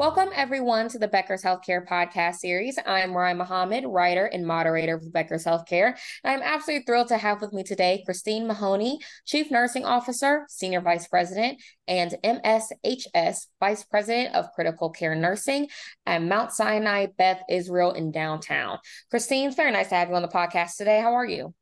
Welcome, everyone, to the Becker's Healthcare podcast series. I'm Ryan Muhammad, writer and moderator of Becker's Healthcare. I'm absolutely thrilled to have with me today Christine Mahoney, Chief Nursing Officer, Senior Vice President, and MSHS Vice President of Critical Care Nursing at Mount Sinai Beth Israel in downtown. Christine, it's very nice to have you on the podcast today. How are you?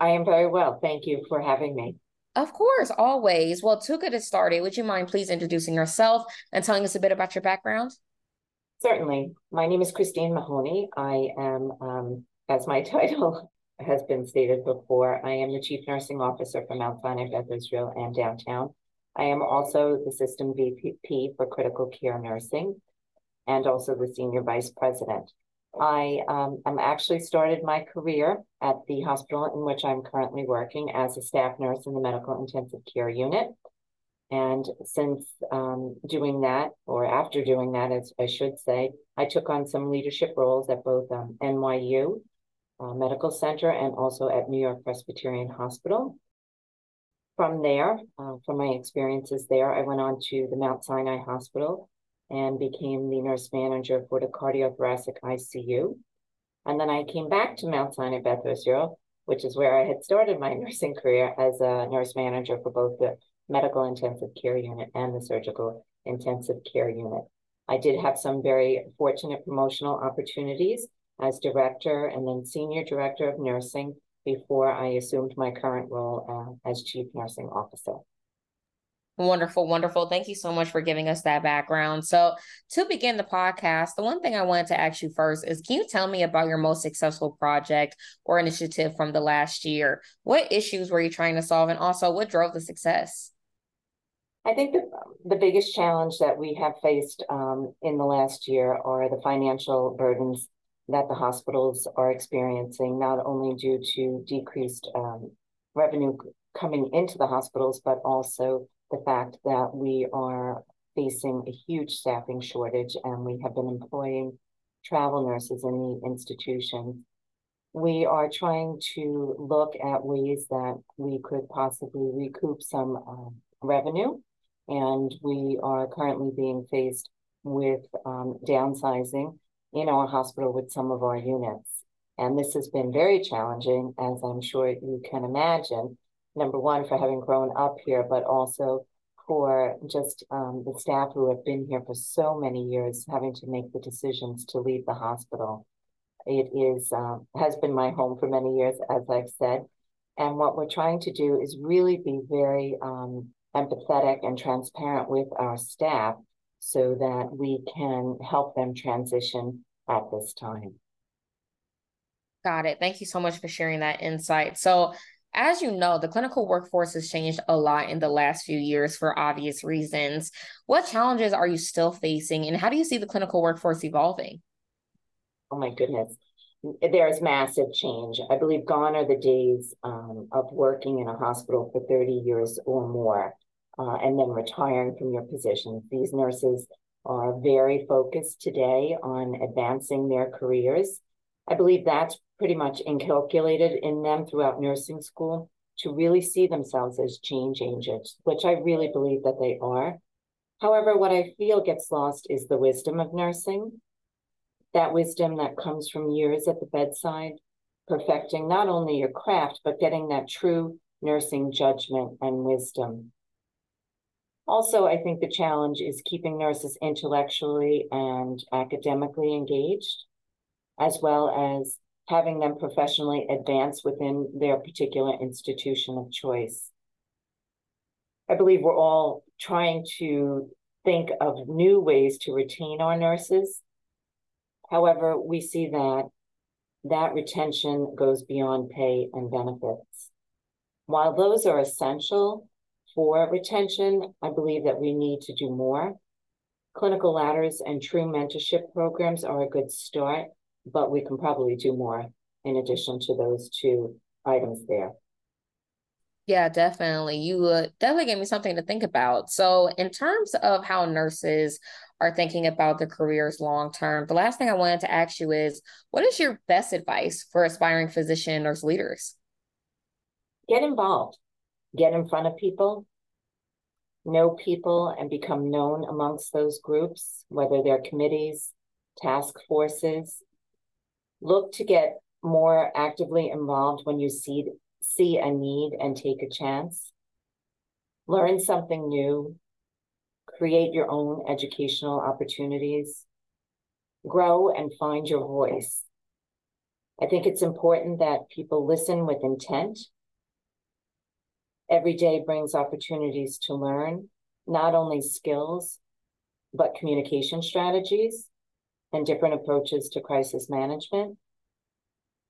I am very well. Thank you for having me. Of course, always. Well, to get it started, would you mind please introducing yourself and telling us a bit about your background? Certainly. My name is Christine Mahoney. I am, um, as my title has been stated before, I am the Chief Nursing Officer for Mount Sinai Beth Israel and Downtown. I am also the System VP for Critical Care Nursing and also the Senior Vice President. I um, am actually started my career at the hospital in which I'm currently working as a staff nurse in the medical intensive care unit. And since um, doing that, or after doing that, as I should say, I took on some leadership roles at both um, NYU uh, Medical Center and also at New York Presbyterian Hospital. From there, uh, from my experiences there, I went on to the Mount Sinai Hospital and became the nurse manager for the cardiothoracic ICU. And then I came back to Mount Sinai Beth Israel, which is where I had started my nursing career as a nurse manager for both the medical intensive care unit and the surgical intensive care unit. I did have some very fortunate promotional opportunities as director and then senior director of nursing before I assumed my current role uh, as chief nursing officer. Wonderful, wonderful. Thank you so much for giving us that background. So, to begin the podcast, the one thing I wanted to ask you first is can you tell me about your most successful project or initiative from the last year? What issues were you trying to solve, and also what drove the success? I think the, the biggest challenge that we have faced um, in the last year are the financial burdens that the hospitals are experiencing, not only due to decreased um, revenue coming into the hospitals, but also the fact that we are facing a huge staffing shortage and we have been employing travel nurses in the institution. We are trying to look at ways that we could possibly recoup some uh, revenue, and we are currently being faced with um, downsizing in our hospital with some of our units. And this has been very challenging, as I'm sure you can imagine, number one, for having grown up here, but also for just um, the staff who have been here for so many years having to make the decisions to leave the hospital. It is uh, has been my home for many years, as I've said. And what we're trying to do is really be very um, empathetic and transparent with our staff so that we can help them transition at this time. Got it. Thank you so much for sharing that insight. So, as you know, the clinical workforce has changed a lot in the last few years for obvious reasons. What challenges are you still facing, and how do you see the clinical workforce evolving? Oh, my goodness. There is massive change. I believe gone are the days um, of working in a hospital for 30 years or more uh, and then retiring from your position. These nurses are very focused today on advancing their careers. I believe that's pretty much inculcated in them throughout nursing school to really see themselves as change agents, which I really believe that they are. However, what I feel gets lost is the wisdom of nursing, that wisdom that comes from years at the bedside, perfecting not only your craft, but getting that true nursing judgment and wisdom. Also, I think the challenge is keeping nurses intellectually and academically engaged, as well as having them professionally advance within their particular institution of choice. I believe we're all trying to think of new ways to retain our nurses. However, we see that that retention goes beyond pay and benefits. While those are essential for retention, I believe that we need to do more. Clinical ladders and true mentorship programs are a good start, but we can probably do more in addition to those two items there. Yeah, definitely. You uh, definitely gave me something to think about. So, in terms of how nurses are thinking about their careers long term, the last thing I wanted to ask you is what is your best advice for aspiring physician nurse leaders? Get involved, get in front of people, know people, and become known amongst those groups, whether they're committees, task forces. Look to get more actively involved when you see see a need and take a chance. Learn something new. Create your own educational opportunities. Grow and find your voice. I think it's important that people listen with intent. Every day brings opportunities to learn, not only skills, but communication strategies and different approaches to crisis management.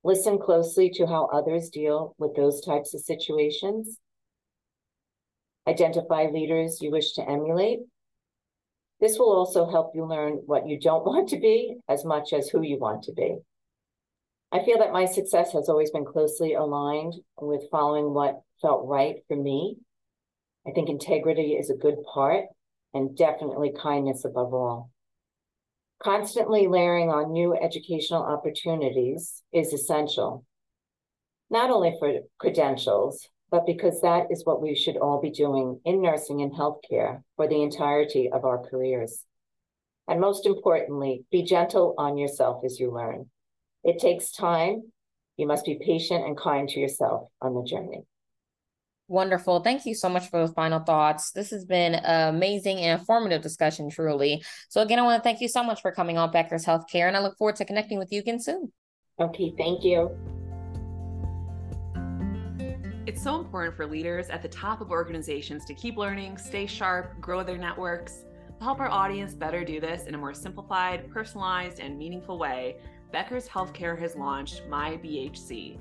Listen closely to how others deal with those types of situations. Identify leaders you wish to emulate. This will also help you learn what you don't want to be as much as who you want to be. I feel that my success has always been closely aligned with following what felt right for me. I think integrity is a good part and definitely kindness above all. Constantly layering on new educational opportunities is essential, not only for credentials, but because that is what we should all be doing in nursing and healthcare for the entirety of our careers. And most importantly, be gentle on yourself as you learn. It takes time. You must be patient and kind to yourself on the journey. Wonderful. Thank you so much for those final thoughts. This has been an amazing and informative discussion, truly. So, again, I want to thank you so much for coming on Becker's Healthcare, and I look forward to connecting with you again soon. Okay, thank you. It's so important for leaders at the top of organizations to keep learning, stay sharp, grow their networks. To help our audience better do this in a more simplified, personalized, and meaningful way, Becker's Healthcare has launched My BHC